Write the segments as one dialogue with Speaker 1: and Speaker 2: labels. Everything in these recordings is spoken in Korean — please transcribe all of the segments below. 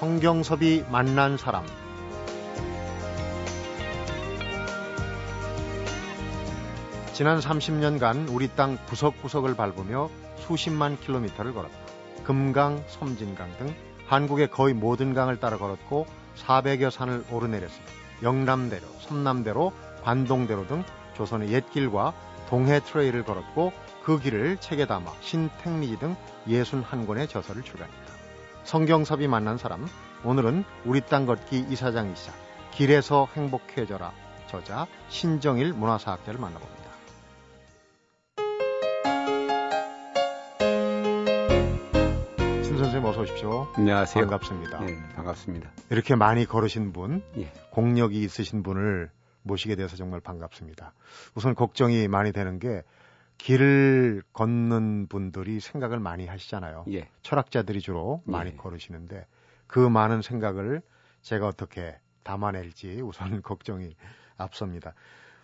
Speaker 1: 성경섭이 만난 사람 지난 30년간 우리 땅 구석구석을 밟으며 수십만 킬로미터를 걸었다. 금강, 섬진강 등 한국의 거의 모든 강을 따라 걸었고 400여 산을 오르내렸습니다. 영남대로, 섬남대로, 관동대로 등 조선의 옛길과 동해 트레일을 걸었고 그 길을 책에 담아 신택리지 등 61권의 저서를 출간했다. 성경섭이 만난 사람, 오늘은 우리 땅 걷기 이사장이시자 길에서 행복해져라 저자 신정일 문화사학자를 만나봅니다. 신 선생님 어서 오십시오.
Speaker 2: 안녕하세요.
Speaker 1: 반갑습니다.
Speaker 2: 예, 반갑습니다.
Speaker 1: 이렇게 많이 걸으신 분,
Speaker 2: 예.
Speaker 1: 공력이 있으신 분을 모시게 돼서 정말 반갑습니다. 우선 걱정이 많이 되는 게 길을 걷는 분들이 생각을 많이 하시잖아요.
Speaker 2: 예.
Speaker 1: 철학자들이 주로 많이
Speaker 2: 예.
Speaker 1: 걸으시는데 그 많은 생각을 제가 어떻게 담아낼지 우선 걱정이 앞섭니다.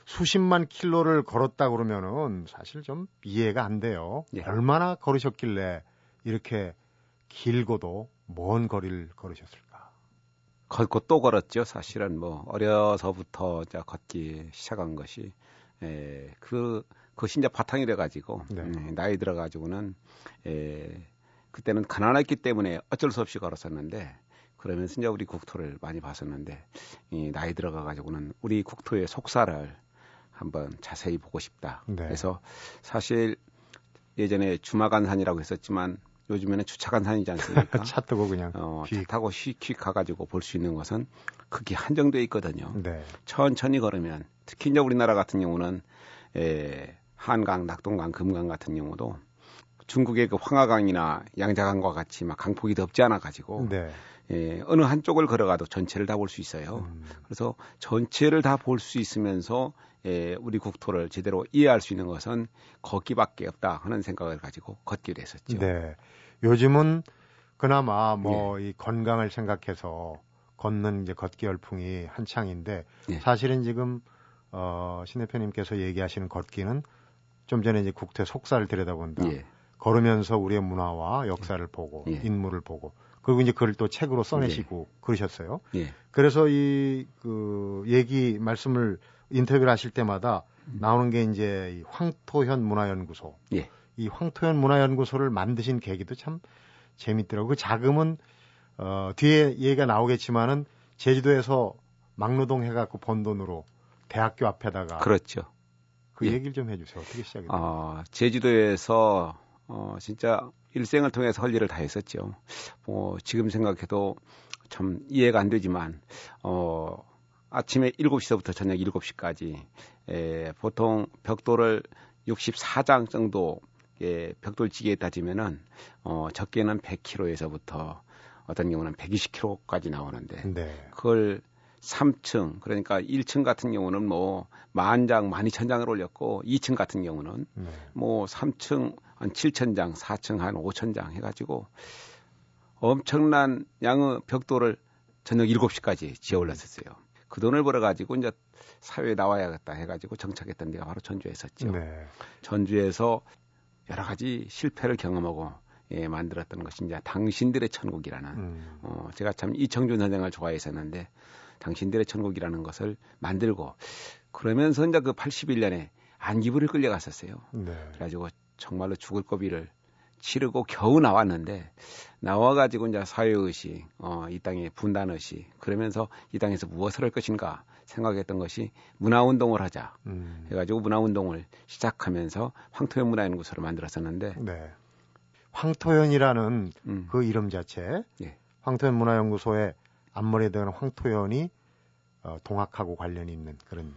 Speaker 1: 수십만 킬로를 걸었다 그러면은 사실 좀 이해가 안 돼요.
Speaker 2: 예.
Speaker 1: 얼마나 걸으셨길래 이렇게 길고도 먼 거리를 걸으셨을까?
Speaker 2: 걷고 또 걸었죠. 사실은 뭐 어려서부터 걷기 시작한 것이 에, 그 그것이 이제 바탕이 돼 가지고
Speaker 1: 네.
Speaker 2: 음, 나이 들어 가지고는 에, 그때는 가난했기 때문에 어쩔 수 없이 걸었었는데 그러면서 이제 우리 국토를 많이 봤었는데 이 나이 들어가 가지고는 우리 국토의 속사를 한번 자세히 보고 싶다.
Speaker 1: 네.
Speaker 2: 그래서 사실 예전에 주마간산이라고 했었지만 요즘에는 주차간산이지 않습니까?
Speaker 1: 차 뜨고 그냥
Speaker 2: 어,
Speaker 1: 휙.
Speaker 2: 차 타고 휙휙 가가지고 볼 수 있는 것은 그게 한정돼 있거든요.
Speaker 1: 네.
Speaker 2: 천천히 걸으면 특히 이제 우리나라 같은 경우는 에, 한강, 낙동강, 금강 같은 경우도 중국의 그 황하강이나 양자강과 같이 막 강폭이 덥지 않아 가지고
Speaker 1: 네.
Speaker 2: 예, 어느 한쪽을 걸어가도 전체를 다 볼 수 있어요.
Speaker 1: 음.
Speaker 2: 그래서 전체를 다 볼 수 있으면서 예, 우리 국토를 제대로 이해할 수 있는 것은 걷기밖에 없다 하는 생각을 가지고 걷기로 했었죠.
Speaker 1: 네. 요즘은 그나마
Speaker 2: 네.
Speaker 1: 뭐이 건강을 생각해서 걷는 이제 걷기 열풍이 한창인데
Speaker 2: 예.
Speaker 1: 사실은 지금 어, 신 대표님께서 얘기하시는 걷기는 좀 전에 이제 국토 속사를 들여다본다.
Speaker 2: 예.
Speaker 1: 걸으면서 우리의 문화와 역사를 보고
Speaker 2: 예.
Speaker 1: 인물을 보고 그리고 이제 그걸 또 책으로 써내시고 그러셨어요.
Speaker 2: 예.
Speaker 1: 그래서 이 그 얘기 말씀을 인터뷰를 하실 때마다 나오는 게 이제 이 황토현 문화연구소.
Speaker 2: 예.
Speaker 1: 이 황토현 문화연구소를 만드신 계기도 참 재밌더라고요. 그 자금은 어 뒤에 얘기가 나오겠지만은 제주도에서 막노동 해갖고 번 돈으로 대학교 앞에다가
Speaker 2: 그렇죠.
Speaker 1: 그
Speaker 2: 예.
Speaker 1: 얘기를 좀 해주세요. 어떻게 시작이 됐어요?
Speaker 2: 어, 제주도에서 어, 진짜 일생을 통해서 할 일을 다 했었죠. 뭐 지금 생각해도 참 이해가 안 되지만 어, 아침에 7시서부터 저녁 7시까지 에, 보통 벽돌을 64장 정도 예, 벽돌지기에 따지면은 어, 적게는 100kg에서부터 어떤 경우는 120kg까지 나오는데
Speaker 1: 네.
Speaker 2: 그걸 3층 그러니까 1층 같은 경우는 뭐 만장, 만이천장을 올렸고 2층 같은 경우는
Speaker 1: 네.
Speaker 2: 뭐 3층 한 7천 장, 4층 한 5천 장 해 가지고 엄청난 양의 벽돌을 저녁 7시까지 지어 올렸었어요. 그 돈을 벌어 가지고 이제 사회에 나와야겠다 해 가지고 정착했던 데가 바로 전주였었죠.
Speaker 1: 네.
Speaker 2: 전주에서 여러 가지 실패를 경험하고 예, 만들었던 것이 이제 당신들의 천국이라는
Speaker 1: 음.
Speaker 2: 어, 제가 참 이청준 선생을 좋아했었는데 당신들의 천국이라는 것을 만들고 그러면서 이제 그 81년에 안기부를 끌려갔었어요.
Speaker 1: 네.
Speaker 2: 그래가지고 정말로 죽을 고비를 치르고 겨우 나왔는데 나와가지고 이제 사회의식, 어, 이 땅의 분단의식 그러면서 이 땅에서 무엇을 할 것인가 생각했던 것이 문화운동을 하자
Speaker 1: 음.
Speaker 2: 해가지고 문화운동을 시작하면서 황토현 문화연구소를 만들었었는데
Speaker 1: 네. 황토현이라는
Speaker 2: 음,
Speaker 1: 그 이름 자체,
Speaker 2: 예.
Speaker 1: 황토현 문화연구소의 앞머리에 드는 황토현이 어, 동학하고 관련이 있는 그런.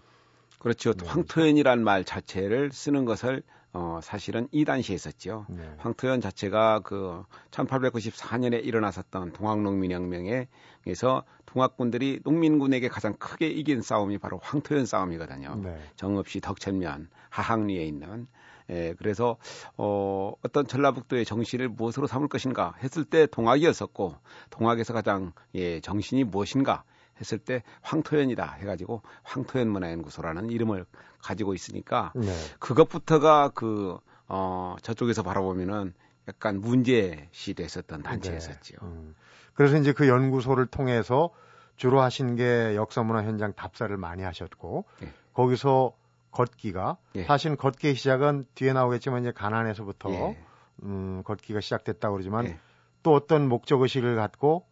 Speaker 2: 그렇죠.
Speaker 1: 네.
Speaker 2: 황토현이란 말 자체를 쓰는 것을 어, 사실은 이단시했었죠.
Speaker 1: 네.
Speaker 2: 황토현 자체가 그 1894년에 일어났었던 동학농민혁명에서 동학군들이 농민군에게 가장 크게 이긴 싸움이 바로 황토현 싸움이거든요.
Speaker 1: 네.
Speaker 2: 정읍시 덕천면 하항리에 있는 예, 그래서 어, 어떤 전라북도의 정신을 무엇으로 삼을 것인가 했을 때 동학이었었고 동학에서 가장 예, 정신이 무엇인가 했을 때 황토현이다 해가지고 황토현 문화연구소라는 이름을 가지고 있으니까
Speaker 1: 네.
Speaker 2: 그것부터가 그 어, 저쪽에서 바라보면은 약간 문제시 됐었던 단체였었죠. 네. 음.
Speaker 1: 그래서 이제 그 연구소를 통해서 주로 하신 게 역사문화 현장 답사를 많이 하셨고 네. 거기서 걷기가 예. 사실 걷기의 시작은 뒤에 나오겠지만 이제 가난에서부터 예. 음, 걷기가 시작됐다고 그러지만 예. 또 어떤 목적 의식을 갖고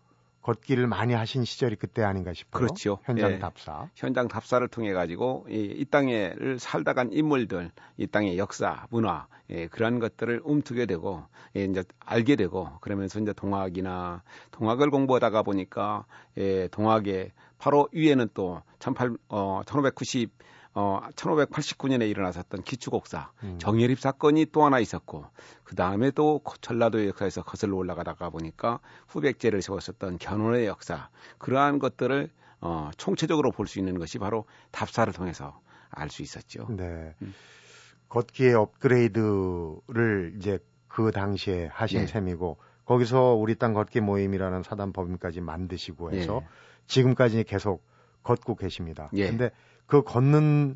Speaker 1: 걷기를 많이 하신 시절이 그때 아닌가 싶어요.
Speaker 2: 그렇죠.
Speaker 1: 현장 예. 답사.
Speaker 2: 현장 답사를 통해 가지고 이, 이 땅에를 살다 간 인물들, 이 땅의 역사, 문화, 예, 그런 것들을 움트게 되고 예, 이제 알게 되고 그러면서 이제 동학이나 동학을 공부하다가 보니까 예, 동학의 바로 위에는 또 18, 어, 1590 어, 1589년에 일어났었던 기축옥사 음. 정예립 사건이 또 하나 있었고 그 다음에 또 전라도 역사에서 거슬러 올라가다가 보니까 후백제를 세웠었던 견훤의 역사 그러한 것들을 어, 총체적으로 볼 수 있는 것이 바로 답사를 통해서 알 수 있었죠.
Speaker 1: 네. 음. 걷기의 업그레이드를 이제 그 당시에 하신 네. 셈이고 거기서 우리 땅 걷기 모임이라는 사단 법인까지 만드시고 해서 네. 지금까지 계속 걷고 계십니다. 예. 근데 그 걷는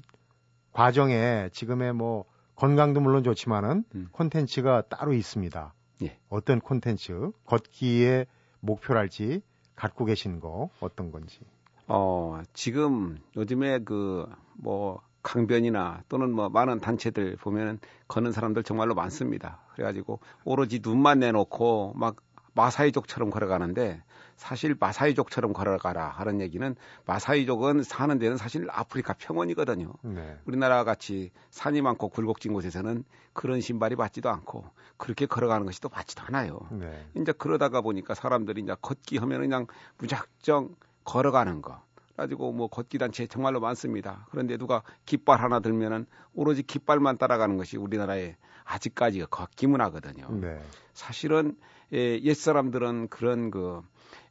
Speaker 1: 과정에 지금의 뭐 건강도 물론 좋지만은 음. 콘텐츠가 따로 있습니다. 예. 어떤 콘텐츠, 걷기의 목표랄지 갖고 계신 거 어떤 건지.
Speaker 2: 어, 지금 요즘에 그 뭐 강변이나 또는 뭐 많은 단체들 보면은 걷는 사람들 정말로 많습니다. 그래가지고 오로지 눈만 내놓고 막 마사이족처럼 걸어가는데 사실 마사이족처럼 걸어가라 하는 얘기는 마사이족은 사는 데는 사실 아프리카 평원이거든요. 네. 우리나라 같이 산이 많고 굴곡진 곳에서는 그런 신발이 맞지도 않고 그렇게 걸어가는 것이 또 맞지도 않아요. 네. 이제 그러다가 보니까 사람들이 이제 걷기 하면 그냥 무작정 걸어가는 거. 가지고 뭐 걷기 단체 정말로 많습니다. 그런데 누가 깃발 하나 들면은 오로지 깃발만 따라가는 것이 우리나라의 아직까지 걷기 문화거든요. 네. 사실은 예, 옛 사람들은 그런 그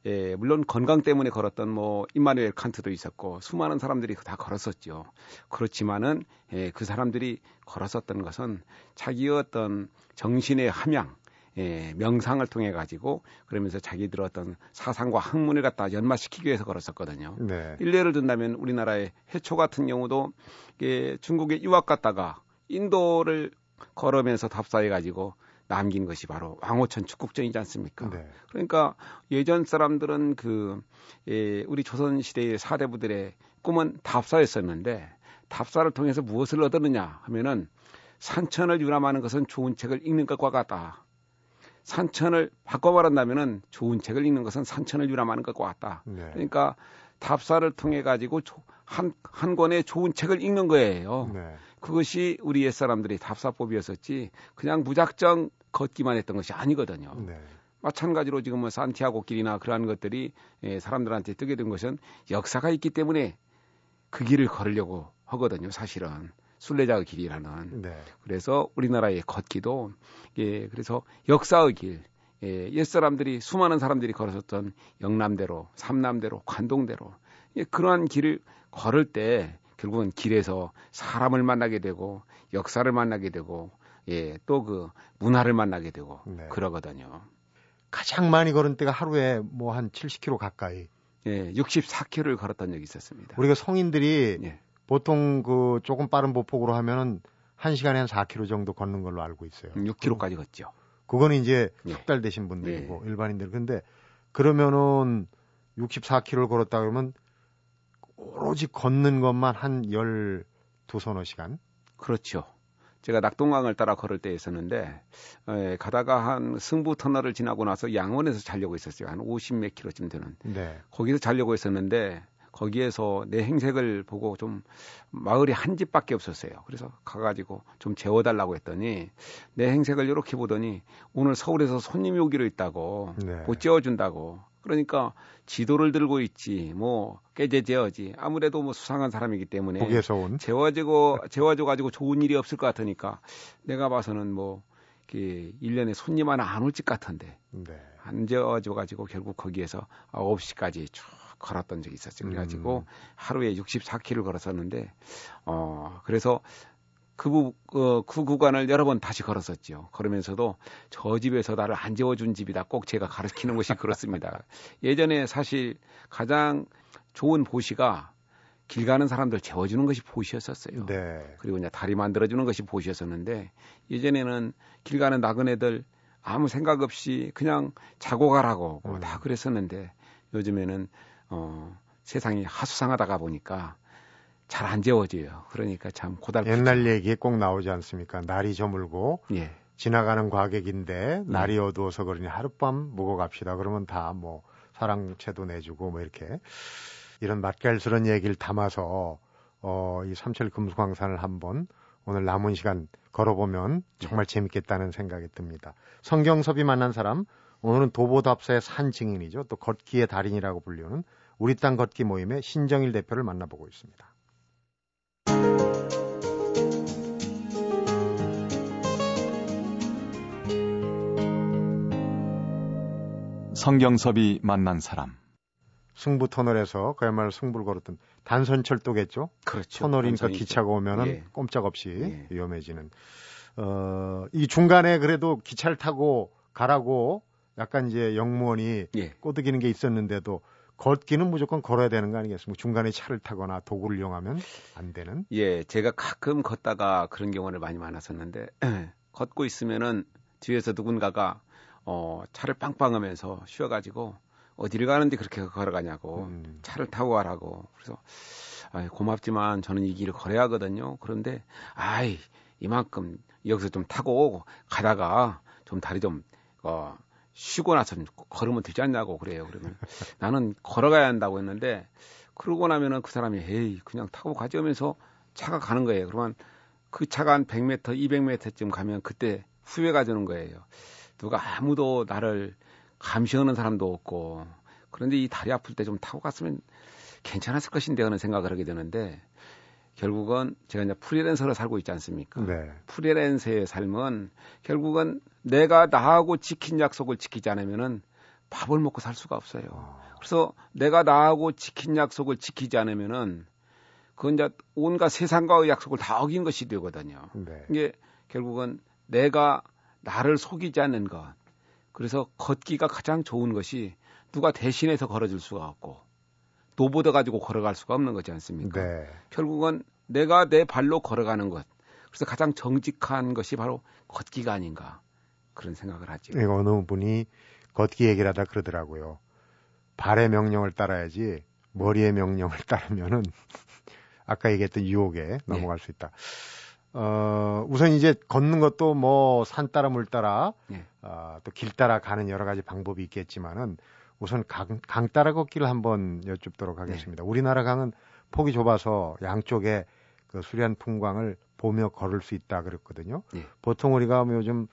Speaker 2: 예, 물론 건강 때문에 걸었던 뭐 임마누엘 칸트도 있었고 수많은 사람들이 다 걸었었죠. 그렇지만은 예, 그 사람들이 걸었었던 것은 자기의 어떤 정신의 함양, 예, 명상을 통해 가지고 그러면서 자기들 어떤 사상과 학문을 갖다 연마시키기 위해서 걸었었거든요. 네. 일례를 든다면 우리나라의 해초 같은 경우도 예, 중국에 유학 갔다가 인도를 걸으면서 답사해 가지고 남긴 것이 바로 왕호천 축국전이지 않습니까? 네. 그러니까 예전 사람들은 그 예, 우리 조선 시대의 사대부들의 꿈은 답사였었는데 답사를 통해서 무엇을 얻었느냐 하면은 산천을 유람하는 것은 좋은 책을 읽는 것과 같다. 산천을 바꿔 말한다면은 좋은 책을 읽는 것은 산천을 유람하는 것과 같다. 네. 그러니까 답사를 통해 가지고 한, 한 권의 좋은 책을 읽는 거예요. 네. 그것이 우리 옛 사람들의 답사법이었었지 그냥 무작정 걷기만 했던 것이 아니거든요. 네. 마찬가지로 지금 뭐 산티아고 길이나 그러한 것들이 예, 사람들한테 뜨게 된 것은 역사가 있기 때문에 그 길을 걸으려고 하거든요. 사실은 순례자의 길이라는. 네. 그래서 우리나라의 걷기도 예, 그래서 역사의 길. 예, 옛 사람들이 수많은 사람들이 걸었었던 영남대로, 삼남대로, 관동대로 예, 그러한 길을 걸을 때 결국은 길에서 사람을 만나게 되고 역사를 만나게 되고 예, 또 그 문화를 만나게 되고 네. 그러거든요.
Speaker 1: 가장 많이 걸은 때가 하루에 뭐 한 70km 가까이.
Speaker 2: 예, 64km를 걸었던 적이 있었습니다.
Speaker 1: 우리가 성인들이 예. 보통 그 조금 빠른 보폭으로 하면은 1시간에 한 4km 정도 걷는 걸로 알고 있어요.
Speaker 2: 6km까지 걷죠.
Speaker 1: 그거는 이제 예. 숙달되신 분들이고 예. 일반인들. 근데 그러면은 64km를 걸었다 그러면 오로지 걷는 것만 한 12서너 시간?
Speaker 2: 그렇죠. 제가 낙동강을 따라 걸을 때 있었는데 에, 가다가 한 승부 터널을 지나고 나서 양원에서 자려고 있었어요. 한 50몇 킬로쯤 되는. 네. 거기서 자려고 했었는데 거기에서 내 행색을 보고 좀 마을이 한 집밖에 없었어요. 그래서 가가지고 좀 재워달라고 했더니 내 행색을 이렇게 보더니 오늘 서울에서 손님이 오기로 있다고 네. 못 재워준다고 그러니까 지도를 들고 있지 뭐 깨제 제어지 아무래도 뭐 수상한 사람이기 때문에
Speaker 1: 거기에서 온
Speaker 2: 재워지고 재워져 가지고 좋은 일이 없을 것 같으니까 내가 봐서는 뭐 이렇게 1년에 손님 하나 안 올 집 같은데 네. 안 재워져 가지고 결국 거기에서 9시까지 쭉 걸었던 적이 있었어요. 그래가지고 음. 하루에 64km 걸었었는데 어 그래서 그, 어, 그 구간을 여러 번 다시 걸었었죠. 걸으면서도 저 집에서 나를 안 재워준 집이다. 꼭 제가 가르치는 것이 그렇습니다. 예전에 사실 가장 좋은 보시가 길 가는 사람들 재워주는 것이 보시였었어요. 네. 그리고 이제 다리 만들어주는 것이 보시였었는데 예전에는 길 가는 나그네들 아무 생각 없이 그냥 자고 가라고
Speaker 1: 음.
Speaker 2: 다 그랬었는데 요즘에는 어 세상이 하수상하다가 보니까 잘 안 재워져요. 그러니까 참 고달프죠.
Speaker 1: 옛날 얘기에 꼭 나오지 않습니까? 날이 저물고
Speaker 2: 예.
Speaker 1: 지나가는 과객인데
Speaker 2: 네.
Speaker 1: 날이 어두워서 그러니 하룻밤 묵어 갑시다. 그러면 다 뭐 사랑채도 내주고 뭐 이렇게 이런 맛깔스러운 얘기를 담아서 어, 이 삼철 금수광산을 한번 오늘 남은 시간 걸어보면 정말 재밌겠다는 생각이 듭니다. 성경섭이 만난 사람 오늘은 도보답사의 산 증인이죠. 또 걷기의 달인이라고 불리는 우리 땅 걷기 모임의 신정일 대표를 만나보고 있습니다.
Speaker 3: 성경섭이 만난 사람.
Speaker 1: 승부 터널에서 그야말로 승부를 걸었던 단선 철도겠죠.
Speaker 2: 그렇죠.
Speaker 1: 터널이니까 기차가 오면은
Speaker 2: 예.
Speaker 1: 꼼짝없이
Speaker 2: 예.
Speaker 1: 위험해지는. 어, 이 중간에 그래도 기차를 타고 가라고 약간 이제 영무원이
Speaker 2: 예.
Speaker 1: 꼬드기는 게 있었는데도 걷기는 무조건 걸어야 되는 거 아니겠습니까? 중간에 차를 타거나 도구를 이용하면 안 되는.
Speaker 2: 예, 제가 가끔 걷다가 그런 경우를 많이 많았었는데 걷고 있으면은 뒤에서 누군가가 어, 차를 빵빵하면서 쉬어가지고 어디를 가는데 그렇게 걸어가냐고
Speaker 1: 음.
Speaker 2: 차를 타고 가라고 그래서 아이, 고맙지만 저는 이 길을 걸어야 하거든요. 그런데 아이 이만큼 여기서 좀 타고 가다가 좀 다리 좀 어, 쉬고 나서 좀 걸으면 되지 않냐고 그래요. 그러면 나는 걸어가야 한다고 했는데 그러고 나면은 그 사람이 에이 그냥 타고 가져오면서 차가 가는 거예요. 그러면 그 차가 한 100m, 200m쯤 가면 그때 후회가 되는 거예요. 누가 아무도 나를 감시하는 사람도 없고 그런데 이 다리 아플 때 좀 타고 갔으면 괜찮았을 것인데 하는 생각을 하게 되는데 결국은 제가 이제 프리랜서로 살고 있지 않습니까?
Speaker 1: 네.
Speaker 2: 프리랜서의 삶은 결국은 내가 나하고 지킨 약속을 지키지 않으면은 밥을 먹고 살 수가 없어요. 그래서 내가 나하고 지킨 약속을 지키지 않으면은 그건 이제 온갖 세상과의 약속을 다 어긴 것이 되거든요.
Speaker 1: 네.
Speaker 2: 이게 결국은 내가 나를 속이지 않는 것. 그래서 걷기가 가장 좋은 것이 누가 대신해서 걸어줄 수가 없고 로보트 가지고 걸어갈 수가 없는 거지 않습니까?
Speaker 1: 네.
Speaker 2: 결국은 내가 내 발로 걸어가는 것. 그래서 가장 정직한 것이 바로 걷기가 아닌가 그런 생각을 하죠.
Speaker 1: 이거 어느 분이 걷기 얘기를 하다 그러더라고요. 발의 명령을 따라야지 머리의 명령을 따르면은 아까 얘기했던 유혹에 넘어갈 수 있다. 어, 우선 이제 걷는 것도 뭐 산 따라 물 따라
Speaker 2: 예.
Speaker 1: 어, 또 길 따라 가는 여러 가지 방법이 있겠지만은 우선 강, 강 따라 걷기를 한번 여쭙도록 하겠습니다. 우리나라 강은 폭이 좁아서 양쪽에 그 수려한 풍광을 보며 걸을 수 있다 그랬거든요.
Speaker 2: 예.
Speaker 1: 보통 우리가 뭐 요즘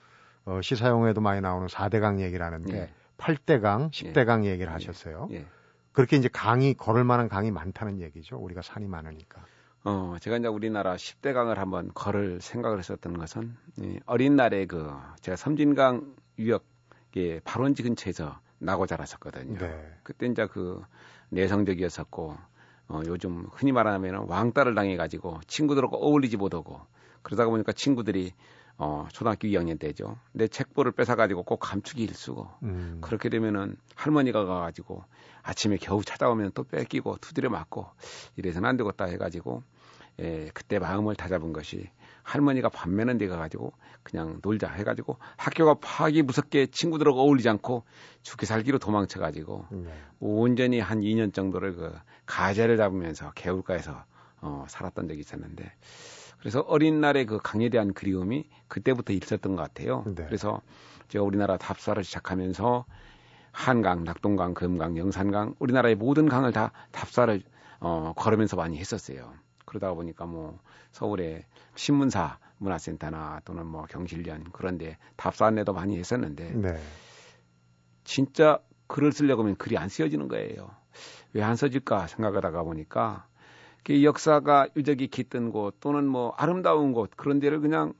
Speaker 1: 어, 시사용에도 많이 나오는 4대강 얘기를 하는데
Speaker 2: 예.
Speaker 1: 8대강, 10대강 얘기를 하셨어요.
Speaker 2: 예.
Speaker 1: 그렇게 이제 강이 걸을 만한 강이 많다는 얘기죠. 우리가 산이 많으니까.
Speaker 2: 어, 제가 이제 우리나라 10대 강을 한번 걸을 생각을 했었던 것은 이 어린 날에 그 제가 섬진강 유역의 발원지 근처에서 나고 자랐었거든요.
Speaker 1: 네.
Speaker 2: 그때 이제 그 내성적이었었고 어, 요즘 흔히 말하면 왕따를 당해가지고 친구들하고 어울리지 못하고 그러다가 보니까 친구들이 어, 초등학교 2학년 때죠. 내 책보를 뺏어가지고 꼭 감추기 일쑤고
Speaker 1: 음,
Speaker 2: 그렇게 되면은 할머니가 가가지고 아침에 겨우 찾아오면 또 뺏기고 두드려 맞고 이래서는 안 되겠다 해가지고 예, 그때 마음을 다잡은 것이 할머니가 밤매는 데 가가지고 그냥 놀자 해가지고 학교가 파기 무섭게 친구들하고 어울리지 않고 죽기 살기로 도망쳐가지고
Speaker 1: 네.
Speaker 2: 온전히 한 2년 정도를 그 가재를 잡으면서 개울가에서 어, 살았던 적이 있었는데 그래서 어린 날의 그 강에 대한 그리움이 그때부터 있었던 것 같아요.
Speaker 1: 네.
Speaker 2: 그래서 제가 우리나라 답사를 시작하면서 한강, 낙동강, 금강, 영산강 우리나라의 모든 강을 다 답사를 어, 걸으면서 많이 했었어요. 그러다 보니까 뭐 서울의 신문사 문화센터나 또는 뭐 경실련 그런데 답사 안내도 많이 했었는데
Speaker 1: 네.
Speaker 2: 진짜 글을 쓰려고 하면 글이 안 쓰여지는 거예요. 왜 안 써질까 생각하다가 보니까 그 역사가 유적이 깃든 곳 또는 뭐 아름다운 곳 그런 데를 그냥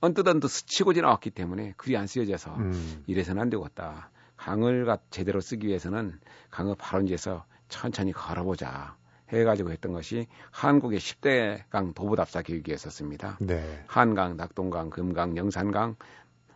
Speaker 2: 언뜻 언뜻 스치고 지나왔기 때문에 글이 안 쓰여져서
Speaker 1: 음,
Speaker 2: 이래서는 안 되겠다. 강을 가 제대로 쓰기 위해서는 강을 발원지에서 천천히 걸어보자 해가지고 했던 것이 한국의 10대 강 도보답사 교육이었었습니다.
Speaker 1: 네.
Speaker 2: 한강, 낙동강, 금강, 영산강,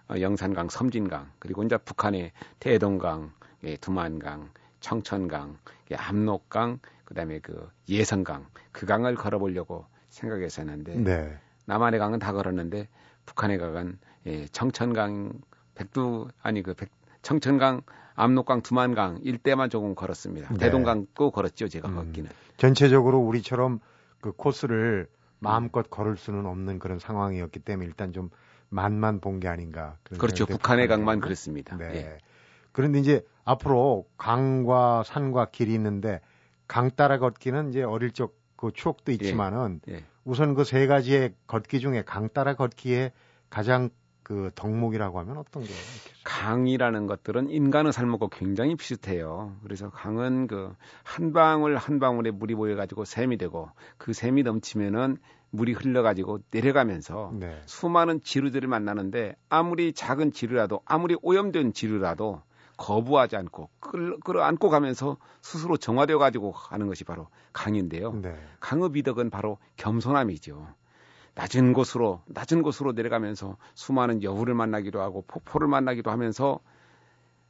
Speaker 2: 어, 영산강, 섬진강, 그리고 이제 북한의 대동강, 예, 두만강, 청천강, 예, 압록강, 그다음에 그 예성강, 그 강을 걸어보려고 생각했었는데
Speaker 1: 네.
Speaker 2: 남한의 강은 다 걸었는데 북한의 강은 예, 청천강 백두 아니 그 백, 청천강 압록강 두만강 일대만 조금 걸었습니다.
Speaker 1: 네.
Speaker 2: 대동강도 걸었죠 제가
Speaker 1: 음.
Speaker 2: 걷기는.
Speaker 1: 전체적으로 우리처럼 그 코스를 마음껏 걸을 수는 없는 그런 상황이었기 때문에 일단 좀 만만 본 게 아닌가.
Speaker 2: 그렇죠. 북한의. 강만 그랬습니다.
Speaker 1: 네.
Speaker 2: 예.
Speaker 1: 그런데 이제 앞으로 강과 산과 길이 있는데 강 따라 걷기는 이제 어릴 적 그 추억도 있지만은
Speaker 2: 예.
Speaker 1: 우선 그 세 가지의 걷기 중에 강 따라 걷기에 가장 그 덕목이라고 하면 어떤 게 있겠어요?
Speaker 2: 강이라는 것들은 인간의 삶하고 굉장히 비슷해요. 그래서 강은 그 한 방울 한 방울에 물이 모여 가지고 샘이 되고 그 샘이 넘치면은 물이 흘러가지고 내려가면서
Speaker 1: 네.
Speaker 2: 수많은 지류들을 만나는데 아무리 작은 지류라도 아무리 오염된 지류라도 거부하지 않고 끌, 끌어안고 가면서 스스로 정화되어 가지고 가는 것이 바로 강인데요.
Speaker 1: 네.
Speaker 2: 강의 미덕은 바로 겸손함이죠. 낮은 곳으로 낮은 곳으로 내려가면서 수많은 여우를 만나기도 하고 폭포를 만나기도 하면서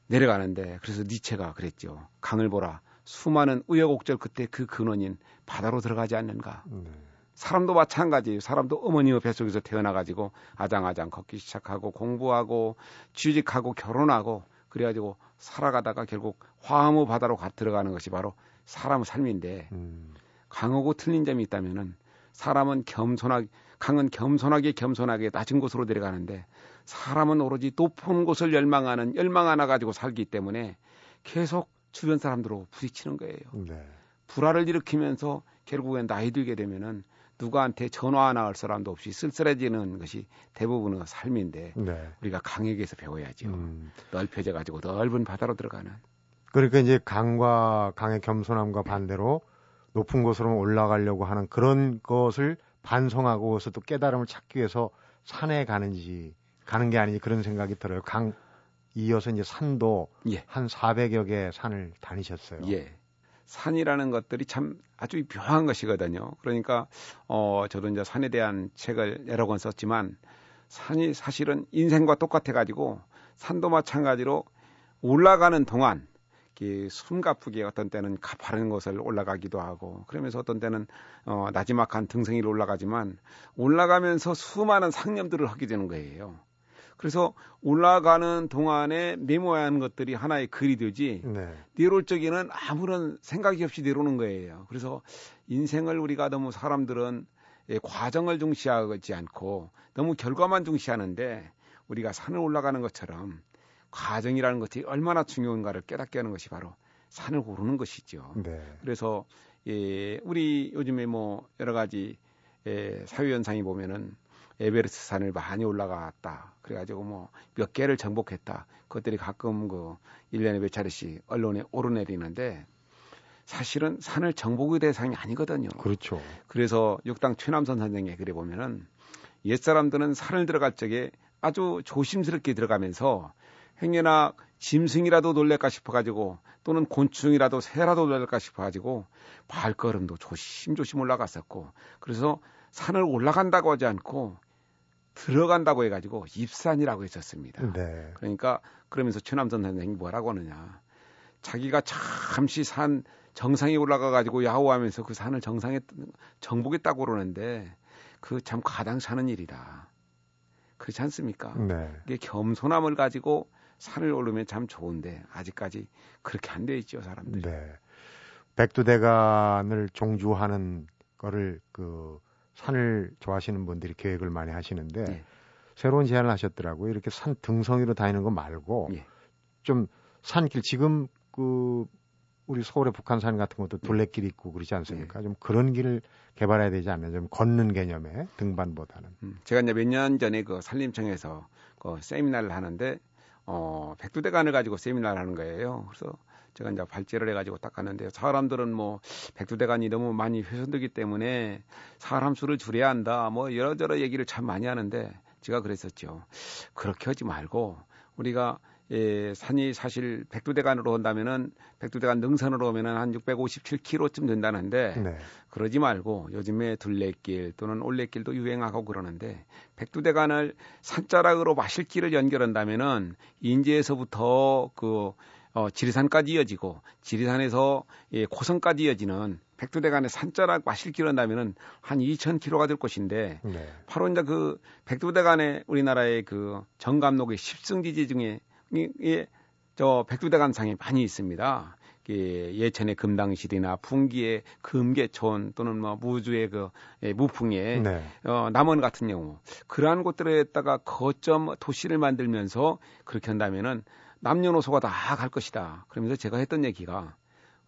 Speaker 2: 내려가는데 그래서 니체가 그랬죠. 강을 보라. 수많은 우여곡절 끝에 그 근원인 바다로 들어가지 않는가.
Speaker 1: 네.
Speaker 2: 사람도 마찬가지예요. 사람도 어머니의 뱃속에서 태어나가지고 아장아장 걷기 시작하고 공부하고 취직하고 결혼하고 그래가지고 살아가다가 결국 화암의 바다로 가 들어가는 것이 바로 사람의 삶인데
Speaker 1: 음.
Speaker 2: 강하고 틀린 점이 있다면은 사람은 겸손하게 강은 겸손하게 겸손하게 낮은 곳으로 내려가는데 사람은 오로지 높은 곳을 열망하는 열망 하나 가지고 살기 때문에 계속 주변 사람들하고 부딪히는 거예요.
Speaker 1: 네.
Speaker 2: 불화를 일으키면서 결국엔 나이 들게 되면은 누구한테 전화 하나 할 사람도 없이 쓸쓸해지는 것이 대부분의 삶인데
Speaker 1: 네.
Speaker 2: 우리가 강에게서 배워야죠.
Speaker 1: 음.
Speaker 2: 넓혀져 가지고 넓은 바다로 들어가는
Speaker 1: 그러니까 이제 강과 강의 겸손함과 반대로 높은 곳으로 올라가려고 하는 그런 것을 반성하고서 또 깨달음을 찾기 위해서 산에 가는지 가는 게 아닌지 그런 생각이 들어요. 강 이어서 이제 산도
Speaker 2: 예.
Speaker 1: 한 400여 개 산을 다니셨어요.
Speaker 2: 예. 산이라는 것들이 참 아주 묘한 것이거든요. 그러니까 어 저도 이제 산에 대한 책을 여러 권 썼지만 산이 사실은 인생과 똑같아 가지고 산도 마찬가지로 올라가는 동안 숨가쁘게 어떤 때는 가파른 곳을 올라가기도 하고 그러면서 어떤 때는 어 나지막한 등성이를 올라가지만 올라가면서 수많은 상념들을 하게 되는 거예요. 그래서 올라가는 동안에 메모해야 하는 것들이 하나의 글이 되지
Speaker 1: 네.
Speaker 2: 내려올 적에는 아무런 생각이 없이 내려오는 거예요. 그래서 인생을 우리가 너무 사람들은 예, 과정을 중시하지 않고 너무 결과만 중시하는데 우리가 산을 올라가는 것처럼 과정이라는 것이 얼마나 중요한가를 깨닫게 하는 것이 바로 산을 오르는 것이죠.
Speaker 1: 네.
Speaker 2: 그래서 예, 우리 요즘에 뭐 여러 가지 예, 사회 현상이 보면은 에베레스트 산을 많이 올라갔다. 그래가지고 뭐 몇 개를 정복했다. 그것들이 가끔 그 1년에 몇 차례씩 언론에 오르내리는데 사실은 산을 정복의 대상이 아니거든요.
Speaker 1: 그렇죠.
Speaker 2: 그래서 육당 최남선 선생의 글에 보면은 옛 사람들은 산을 들어갈 적에 아주 조심스럽게 들어가면서 행여나 짐승이라도 놀랄까 싶어가지고 또는 곤충이라도 새라도 놀랄까 싶어가지고 발걸음도 조심조심 올라갔었고 그래서 산을 올라간다고 하지 않고 들어간다고 해가지고 입산이라고 했었습니다.
Speaker 1: 네.
Speaker 2: 그러니까 그러면서 최남선 선생이 뭐라고 하느냐. 자기가 잠시 산 정상에 올라가 가지고 야호하면서 그 산을 정상에 정복했다고 그러는데 그 참 가당찮은 일이다. 그렇지 않습니까?
Speaker 1: 네.
Speaker 2: 이게 겸손함을 가지고 산을 오르면 참 좋은데 아직까지 그렇게 안 돼 있죠 사람들이.
Speaker 1: 네. 백두대간을 종주하는 거를 그 산을 좋아하시는 분들이 계획을 많이 하시는데
Speaker 2: 예.
Speaker 1: 새로운 제안을 하셨더라고요. 이렇게 산 등성이로 다니는 거 말고
Speaker 2: 예.
Speaker 1: 좀 산길 지금 그 우리 서울의 북한산 같은 것도
Speaker 2: 예.
Speaker 1: 둘레길 있고 그러지 않습니까? 좀 그런 길을 개발해야 되지 않나 좀 걷는 개념의 등반보다는.
Speaker 2: 음, 제가 이제 몇 년 전에 그 산림청에서 그 세미나를 하는데 어 백두대간을 가지고 세미나를 하는 거예요. 그래서 제가 이제 발제를 해가지고 딱 갔는데요. 사람들은 뭐 백두대간이 너무 많이 훼손되기 때문에 사람 수를 줄여야 한다. 뭐 여러저러 얘기를 참 많이 하는데 제가 그랬었죠. 그렇게 하지 말고 우리가 예, 산이 사실 백두대간으로 온다면은 백두대간 능선으로 오면은 한 657km쯤 된다는데
Speaker 1: 네.
Speaker 2: 그러지 말고 요즘에 둘레길 또는 올레길도 유행하고 그러는데 백두대간을 산자락으로 마실길을 연결한다면은 인제에서부터 그 어, 지리산까지 이어지고 지리산에서 예, 고성까지 이어지는 백두대간의 산자락 마실길 한다면은 한 2,000km가 될 곳인데 네. 바로 이제 그 백두대간의 우리나라의 그 정감록의 십승지지 중에 예, 저 백두대간상에 많이 있습니다. 예, 예천의 금당실이나 풍기의 금계촌 또는 뭐 무주의 그 예, 무풍의 네. 어, 남원 같은 경우 그러한 곳들에다가 거점 도시를 만들면서 그렇게 한다면은 남녀노소가 다 갈 것이다. 그러면서 제가 했던 얘기가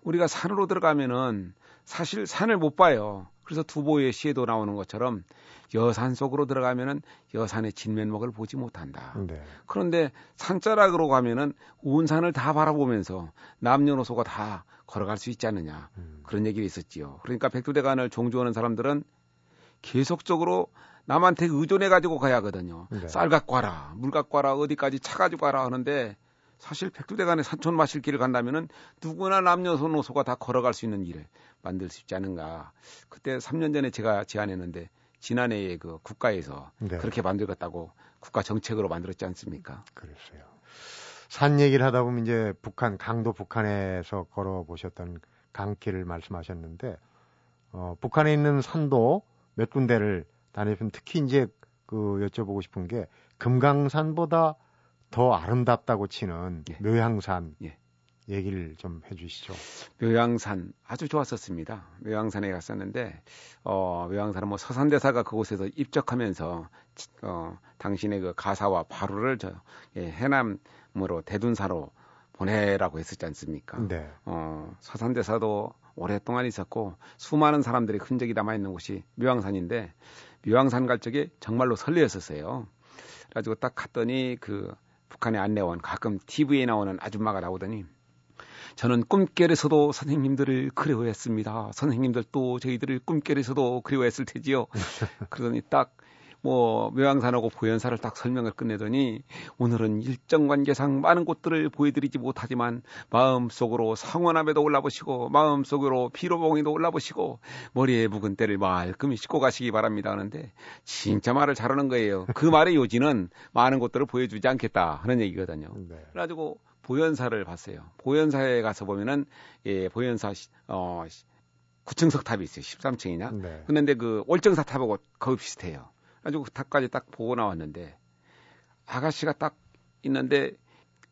Speaker 2: 우리가 산으로 들어가면은 사실 산을 못 봐요. 그래서 두보의 시에도 나오는 것처럼 여산 속으로 들어가면은 여산의 진면목을 보지 못한다. 네. 그런데 산자락으로 가면은 온 산을 다 바라보면서 남녀노소가 다 걸어갈 수 있지 않느냐. 음. 그런 얘기가 있었지요. 그러니까 백두대간을 종주하는 사람들은 계속적으로 남한테 의존해 가지고 가야 하거든요. 네. 쌀 갖고 와라, 물 갖고 와라, 어디까지 차 가지고 가라 하는데 사실 백두대간의 산촌 마실 길을 간다면은 누구나 남녀노소가 다 걸어갈 수 있는 일을 만들 수 있지 않은가. 그때 3년 전에 제가 제안했는데 지난해에 그 국가에서 네. 그렇게 만들었다고 국가 정책으로 만들었지 않습니까?
Speaker 1: 그랬어요. 산 얘기를 하다 보면 이제 북한 강도 북한에서 걸어 보셨던 강길을 말씀하셨는데 어, 북한에 있는 산도 몇 군데를 다니면 특히 이제 그 여쭤보고 싶은 게 금강산보다 더 아름답다고 치는 예. 묘향산 예. 얘기를 좀 해주시죠.
Speaker 2: 묘향산 아주 좋았었습니다. 묘향산에 갔었는데 어, 묘향산은 뭐 서산대사가 그곳에서 입적하면서 어, 당신의 그 가사와 바로를 저 예, 해남으로 대둔사로 보내라고 했었지 않습니까? 네. 어, 서산대사도 오랫동안 있었고 수많은 사람들의 흔적이 남아 있는 곳이 묘향산인데 묘향산 갈 적에 정말로 설레었었어요. 그래가지고 딱 갔더니 그 북한의 안내원 가끔 TV에 나오는 아줌마가 나오더니 저는 꿈결에서도 선생님들을 그리워했습니다. 선생님들도 저희들을 꿈결에서도 그리워했을 테지요. 그러더니 딱 뭐 묘양산하고 보현사를 딱 설명을 끝내더니 오늘은 일정 관계상 많은 곳들을 보여드리지 못하지만 마음속으로 상원암에도 올라보시고 마음속으로 피로봉에도 올라보시고 머리에 묵은 때를 말끔히 씻고 가시기 바랍니다 하는데 진짜 말을 잘하는 거예요. 그 말의 요지는 많은 곳들을 보여주지 않겠다 하는 얘기거든요. 네. 그래가지고 보현사를 봤어요. 보현사에 가서 보면은 예, 보현사 어 9층석 탑이 있어요. 13층이냐? 네. 근데 그 월정사 탑하고 거의 비슷해요. 가지고 그 탑까지 딱 보고 나왔는데 아가씨가 딱 있는데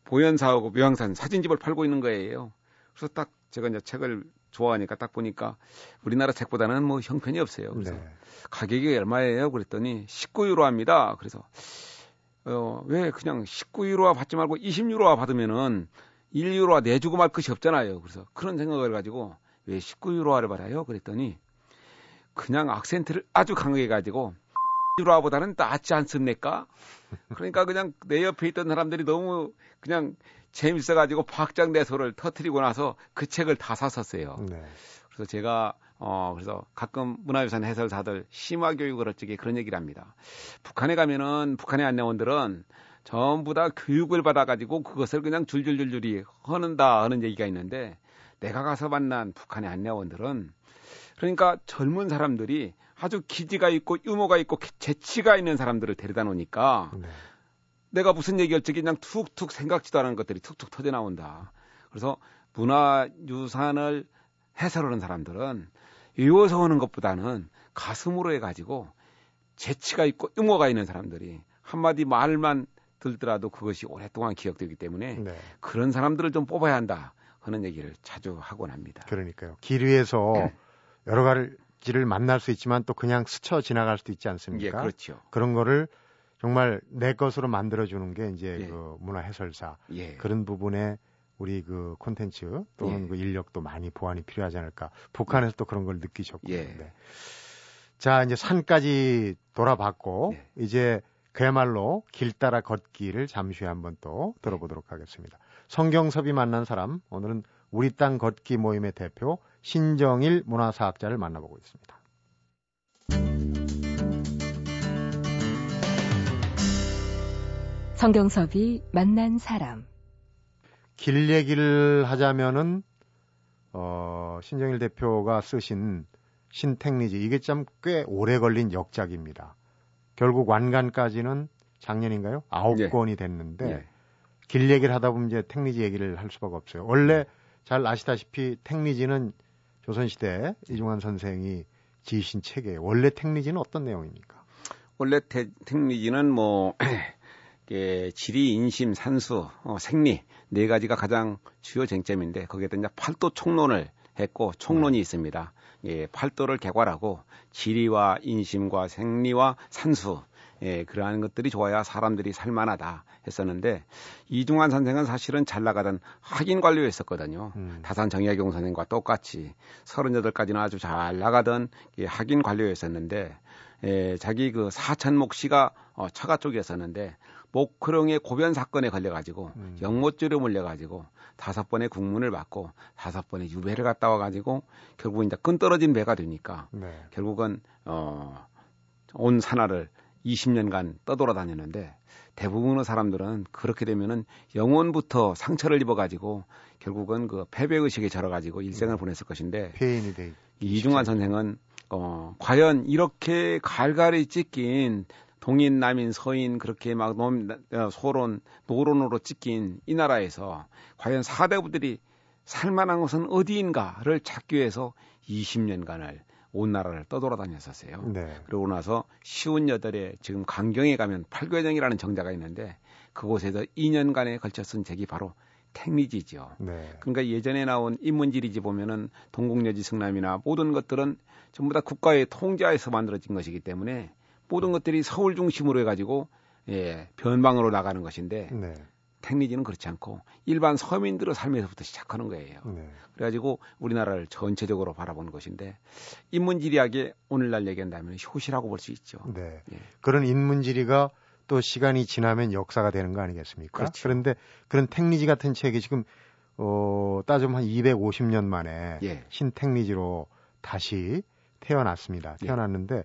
Speaker 2: 보현사하고 묘향산 사진집을 팔고 있는 거예요. 그래서 딱 제가 이제 책을 좋아하니까 딱 보니까 우리나라 책보다는 뭐 형편이 없어요. 그래서 네. 가격이 얼마예요? 그랬더니 19유로 합니다. 그래서 어, 왜 그냥 19유로화 받지 말고 20유로화 받으면은 1유로화 내주고 말 것이 없잖아요. 그래서 그런 생각을 가지고 왜 19유로화를 받아요? 그랬더니 그냥 악센트를 아주 강하게 가지고 유로화보다는 낫지 않습니까? 그러니까 그냥 내 옆에 있던 사람들이 너무 그냥 재밌어가지고 박장대소를 터트리고 나서 그 책을 다 샀었어요. 네. 그래서 제가 어, 그래서 가끔 문화유산 해설사들 심화 교육을 어쩌게 그런 얘기를 합니다. 북한에 가면은 북한의 안내원들은 전부 다 교육을 받아가지고 그것을 그냥 줄줄줄줄이 하는다 하는 얘기가 있는데 내가 가서 만난 북한의 안내원들은 그러니까 젊은 사람들이 아주 기지가 있고 유머가 있고 재치가 있는 사람들을 데려다 놓으니까 네. 내가 무슨 얘기할 적이 그냥 툭툭 생각지도 않은 것들이 툭툭 터져 나온다. 그래서 문화 유산을 해설하는 사람들은 외워서 오는 것보다는 가슴으로 해가지고 재치가 있고 유머가 있는 사람들이 한마디 말만 들더라도 그것이 오랫동안 기억되기 때문에 네. 그런 사람들을 좀 뽑아야 한다 하는 얘기를 자주 하곤 합니다.
Speaker 1: 그러니까요. 길 위에서 네. 여러 가지 를 만날 수 있지만 또 그냥 스쳐 지나갈 수도 있지 않습니까?
Speaker 2: 예, 그렇죠.
Speaker 1: 그런 거를 정말 내 것으로 만들어주는 게 이제 예. 그 문화 해설사 예. 그런 부분에 우리 그 콘텐츠 또는 예. 그 인력도 많이 보완이 필요하지 않을까. 북한에서 또 그런 걸 느끼셨고. 예. 네. 자, 이제 산까지 돌아봤고 예. 이제 그야말로 길 따라 걷기를 잠시 후에 한번 또 들어보도록 하겠습니다. 성경섭이 만난 사람 오늘은 우리 땅 걷기 모임의 대표 신정일 문화사학자를 만나보고 있습니다.
Speaker 3: 성경섭이 만난 사람
Speaker 1: 길 얘기를 하자면은 어, 신정일 대표가 쓰신 신택리지 이게 참 꽤 오래 걸린 역작입니다. 결국 완간까지는 작년인가요? 아홉 예. 권이 됐는데 예. 길 얘기를 하다 보면 이제 택리지 얘기를 할 수밖에 없어요. 원래 잘 아시다시피 택리지는 조선시대 이중환 선생이 지으신 책이에요. 원래 택리지는 어떤 내용입니까?
Speaker 2: 원래 태, 택리지는 뭐 예, 지리, 인심, 산수, 어, 생리 네 가지가 가장 주요 쟁점인데 거기에다 이제 팔도 총론을 했고 총론이 음. 있습니다. 예, 팔도를 개괄하고 지리와 인심과 생리와 산수 예, 그러한 것들이 좋아야 사람들이 살만하다 했었는데 이중환 선생은 사실은 잘 나가던 학인 관료였었거든요. 음. 다산 정약용 선생과 똑같이 38까지는 아주 잘 나가던 예, 학인 관료였었는데 예, 자기 그 사천목 씨가 어, 처가 쪽이었었는데 목크롱의 고변 사건에 걸려가지고 음. 영모죄로 몰려가지고 다섯 번의 국문을 받고 다섯 번의 유배를 갔다 와가지고 결국 이제 끈 떨어진 배가 되니까 네. 결국은 어 온 산하를 20년간 떠돌아다녔는데 대부분의 사람들은 그렇게 되면은 영혼부터 상처를 입어가지고 결국은 그 패배 의식에 절어가지고 일생을 음. 보냈을 것인데
Speaker 1: 폐인이 돼.
Speaker 2: 이중환 선생은 어 과연 이렇게 갈갈이 찢긴 동인, 남인, 서인 그렇게 막 논, 어, 소론, 노론으로 찍힌 이 나라에서 과연 사대부들이 살만한 곳은 어디인가를 찾기 위해서 20년간을 온 나라를 떠돌아다녔었어요. 네. 그러고 나서 시운 여덟에 지금 강경에 가면 팔교정이라는 정자가 있는데 그곳에서 2년간에 걸쳐 쓴 책이 바로 택리지죠. 네. 그러니까 예전에 나온 인문지리지 보면은 동국여지 승남이나 모든 것들은 전부 다 국가의 통제하에서 만들어진 것이기 때문에 모든 것들이 서울 중심으로 해가지고 예, 변방으로 나가는 것인데 네. 택리지는 그렇지 않고 일반 서민들의 삶에서부터 시작하는 거예요. 네. 그래가지고 우리나라를 전체적으로 바라보는 것인데 인문지리학의 오늘날 얘기한다면 효시라고 볼 수 있죠.
Speaker 1: 네. 예. 그런 인문지리가 또 시간이 지나면 역사가 되는 거 아니겠습니까? 그렇죠. 그런데 그런 택리지 같은 책이 지금 어, 따지면 한 250년 만에 예. 신택리지로 다시 태어났습니다. 예. 태어났는데 예.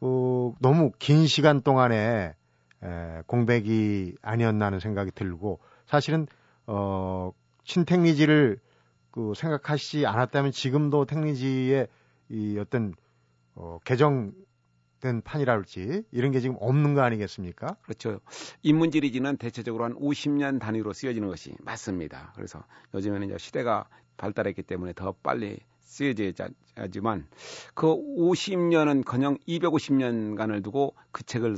Speaker 1: 어, 너무 긴 시간 동안에 에, 공백이 아니었나 하는 생각이 들고 사실은 어, 신택리지를 그 생각하시지 않았다면 지금도 택리지의 이 어떤 어, 개정된 판이랄지 이런 게 지금 없는 거 아니겠습니까?
Speaker 2: 그렇죠. 인문지리지는 대체적으로 한 50년 단위로 쓰여지는 것이 맞습니다. 그래서 요즘에는 이제 시대가 발달했기 때문에 더 빨리 쓰여져야지만 그 50년은 그냥 250년간을 두고 그 책을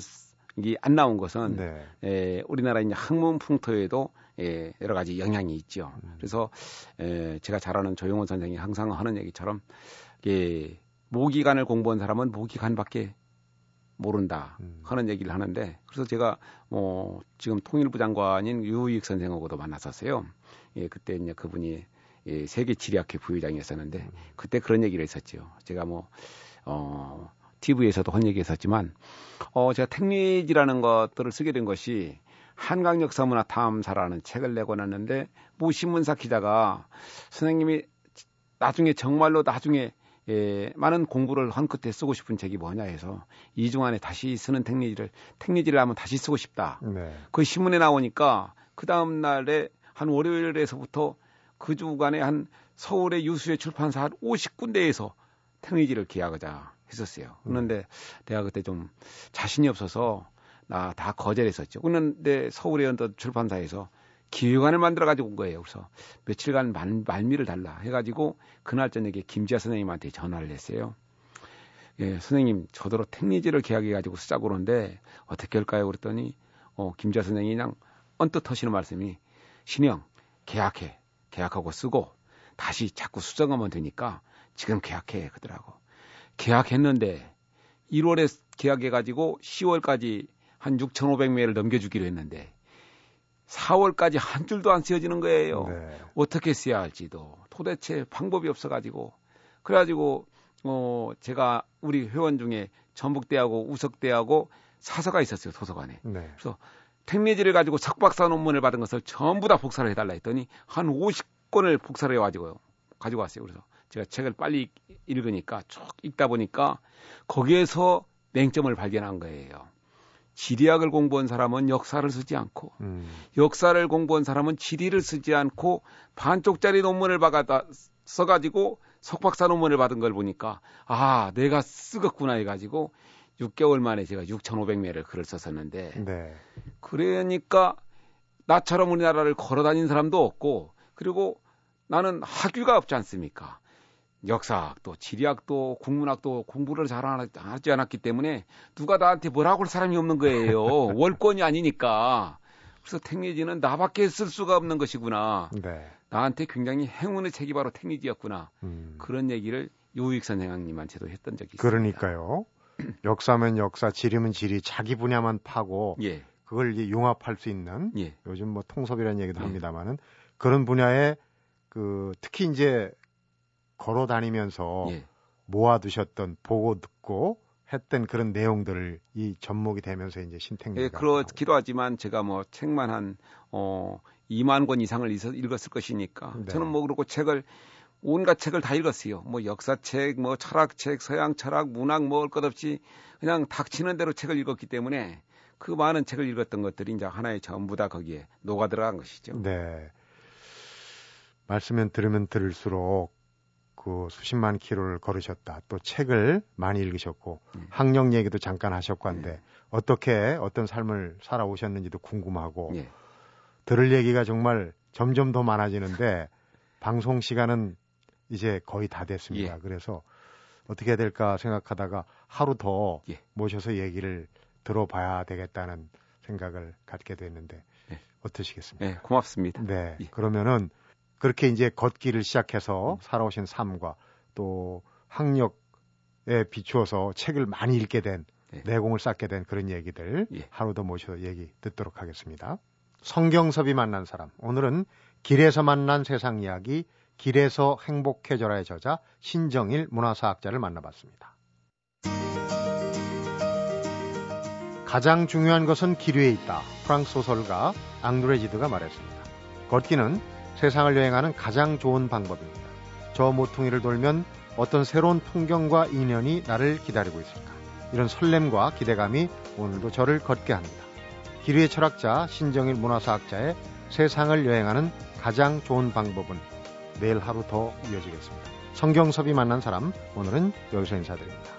Speaker 2: 이게 안 나온 것은 네. 에, 우리나라 이제 학문 풍토에도 에, 여러 가지 영향이 있죠. 음. 그래서 에, 제가 잘 아는 조용원 선생이 항상 하는 얘기처럼 예, 모기간을 공부한 사람은 모기간밖에 모른다 음. 하는 얘기를 하는데 그래서 제가 뭐 지금 통일부 장관인 유익 선생하고도 만났었어요. 예, 그때 이제 그분이 예, 세계 지리학회 부회장이었었는데 음. 그때 그런 얘기를 했었죠. 제가 뭐 어, TV에서도 한 얘기 했었지만 어, 제가 택리지라는 것들을 쓰게 된 것이 한강 역사문화 탐사라는 책을 내고 났는데 모 신문사 기자가 선생님이 나중에 정말로 나중에 예, 많은 공부를 한 끝에 쓰고 싶은 책이 뭐냐 해서 이중 안에 다시 쓰는 택리지를 택리지를 하면 다시 쓰고 싶다. 네. 그 신문에 나오니까 그 다음 날에 한 월요일에서부터 그 주간에 한 서울의 유수의 출판사 한 50군데에서 택리지를 계약하자 했었어요. 그런데 음. 내가 그때 좀 자신이 없어서 나 다 거절했었죠. 그런데 서울의 어떤 출판사에서 기획안을 만들어 가지고 온 거예요. 그래서 며칠간 말, 말미를 달라 해가지고 그날 저녁에 김지아 선생님한테 전화를 했어요. 예, 선생님 저더러 택리지를 계약해 가지고 쓰자고 그러는데 어떻게 할까요? 그랬더니 어, 김지아 선생님이 그냥 언뜻 하시는 말씀이 신영 계약해 계약하고 쓰고 다시 자꾸 수정하면 되니까 지금 계약해 그러더라고. 계약했는데 1월에 계약해가지고 10월까지 한 6,500매를 넘겨주기로 했는데 4월까지 한 줄도 안 쓰여지는 거예요. 네. 어떻게 써야 할지도 도대체 방법이 없어가지고 그래가지고 어 제가 우리 회원 중에 전북대하고 우석대하고 사서가 있었어요 도서관에. 네. 그래서 택리지를 가지고 석박사 논문을 받은 것을 전부 다 복사를 해달라 했더니 한 50권을 복사를 해가지고요 가지고 왔어요. 그래서 제가 책을 빨리 읽으니까 쭉 읽다 보니까 거기에서 맹점을 발견한 거예요. 지리학을 공부한 사람은 역사를 쓰지 않고 음. 역사를 공부한 사람은 지리를 쓰지 않고 반쪽짜리 논문을 박아다 써가지고 석박사 논문을 받은 걸 보니까 아 내가 쓰겠구나 해가지고 6개월 만에 제가 6,500매를 글을 썼었는데 네. 그러니까 나처럼 우리나라를 걸어 다닌 사람도 없고 그리고 나는 학위가 없지 않습니까? 역사학도 지리학도 국문학도 공부를 잘 하지 않았기 때문에 누가 나한테 뭐라고 할 사람이 없는 거예요. 월권이 아니니까. 그래서 택리지는 나밖에 쓸 수가 없는 것이구나. 네. 나한테 굉장히 행운의 책이 바로 택리지였구나. 음. 그런 얘기를 요익 선생님한테도 했던 적이 있습니다.
Speaker 1: 그러니까요. 역사면 역사, 지리면 지리, 자기 분야만 파고 예. 그걸 이제 융합할 수 있는 예. 요즘 뭐 통섭이라는 얘기도 예. 합니다만은 그런 분야에 그 특히 이제 걸어 다니면서 예. 모아두셨던 보고 듣고 했던 그런 내용들을 이 접목이 되면서 이제 신택리가
Speaker 2: 예, 그렇기도 하지만 제가 뭐 책만 한 어, 2만 권 이상을 읽었을 것이니까 네. 저는 뭐 그렇고 책을 온갖 책을 다 읽었어요. 뭐 역사책, 뭐 철학책, 서양 철학, 문학 먹을 것 없이 그냥 닥치는 대로 책을 읽었기 때문에 그 많은 책을 읽었던 것들이 이제 하나의 전부 다 거기에 녹아 들어간 것이죠.
Speaker 1: 네. 말씀을 들으면 들을수록 그 수십만 킬로를 걸으셨다. 또 책을 많이 읽으셨고 음. 학력 얘기도 잠깐 하셨고 한데 음. 어떻게 어떤 삶을 살아오셨는지도 궁금하고 예. 들을 얘기가 정말 점점 더 많아지는데 방송 시간은 이제 거의 다 됐습니다. 예. 그래서 어떻게 해야 될까 생각하다가 하루 더 예. 모셔서 얘기를 들어봐야 되겠다는 생각을 갖게 됐는데 예. 어떠시겠습니까?
Speaker 2: 네, 고맙습니다.
Speaker 1: 네, 예. 그러면은 그렇게 이제 걷기를 시작해서 음. 살아오신 삶과 또 학력에 비추어서 책을 많이 읽게 된 네. 내공을 쌓게 된 그런 얘기들 예. 하루 더 모셔서 얘기 듣도록 하겠습니다. 성경섭이 만난 사람 오늘은 길에서 만난 세상 이야기 길에서 행복해져라의 저자 신정일 문화사학자를 만나봤습니다. 가장 중요한 것은 길 위에 있다. 프랑스 소설가 앙드레 지드가 말했습니다. 걷기는 세상을 여행하는 가장 좋은 방법입니다. 저 모퉁이를 돌면 어떤 새로운 풍경과 인연이 나를 기다리고 있을까. 이런 설렘과 기대감이 오늘도 저를 걷게 합니다. 기류의 철학자 신정일 문화사학자의 세상을 여행하는 가장 좋은 방법은 내일 하루 더 이어지겠습니다. 성경섭이 만난 사람 오늘은 여기서 인사드립니다.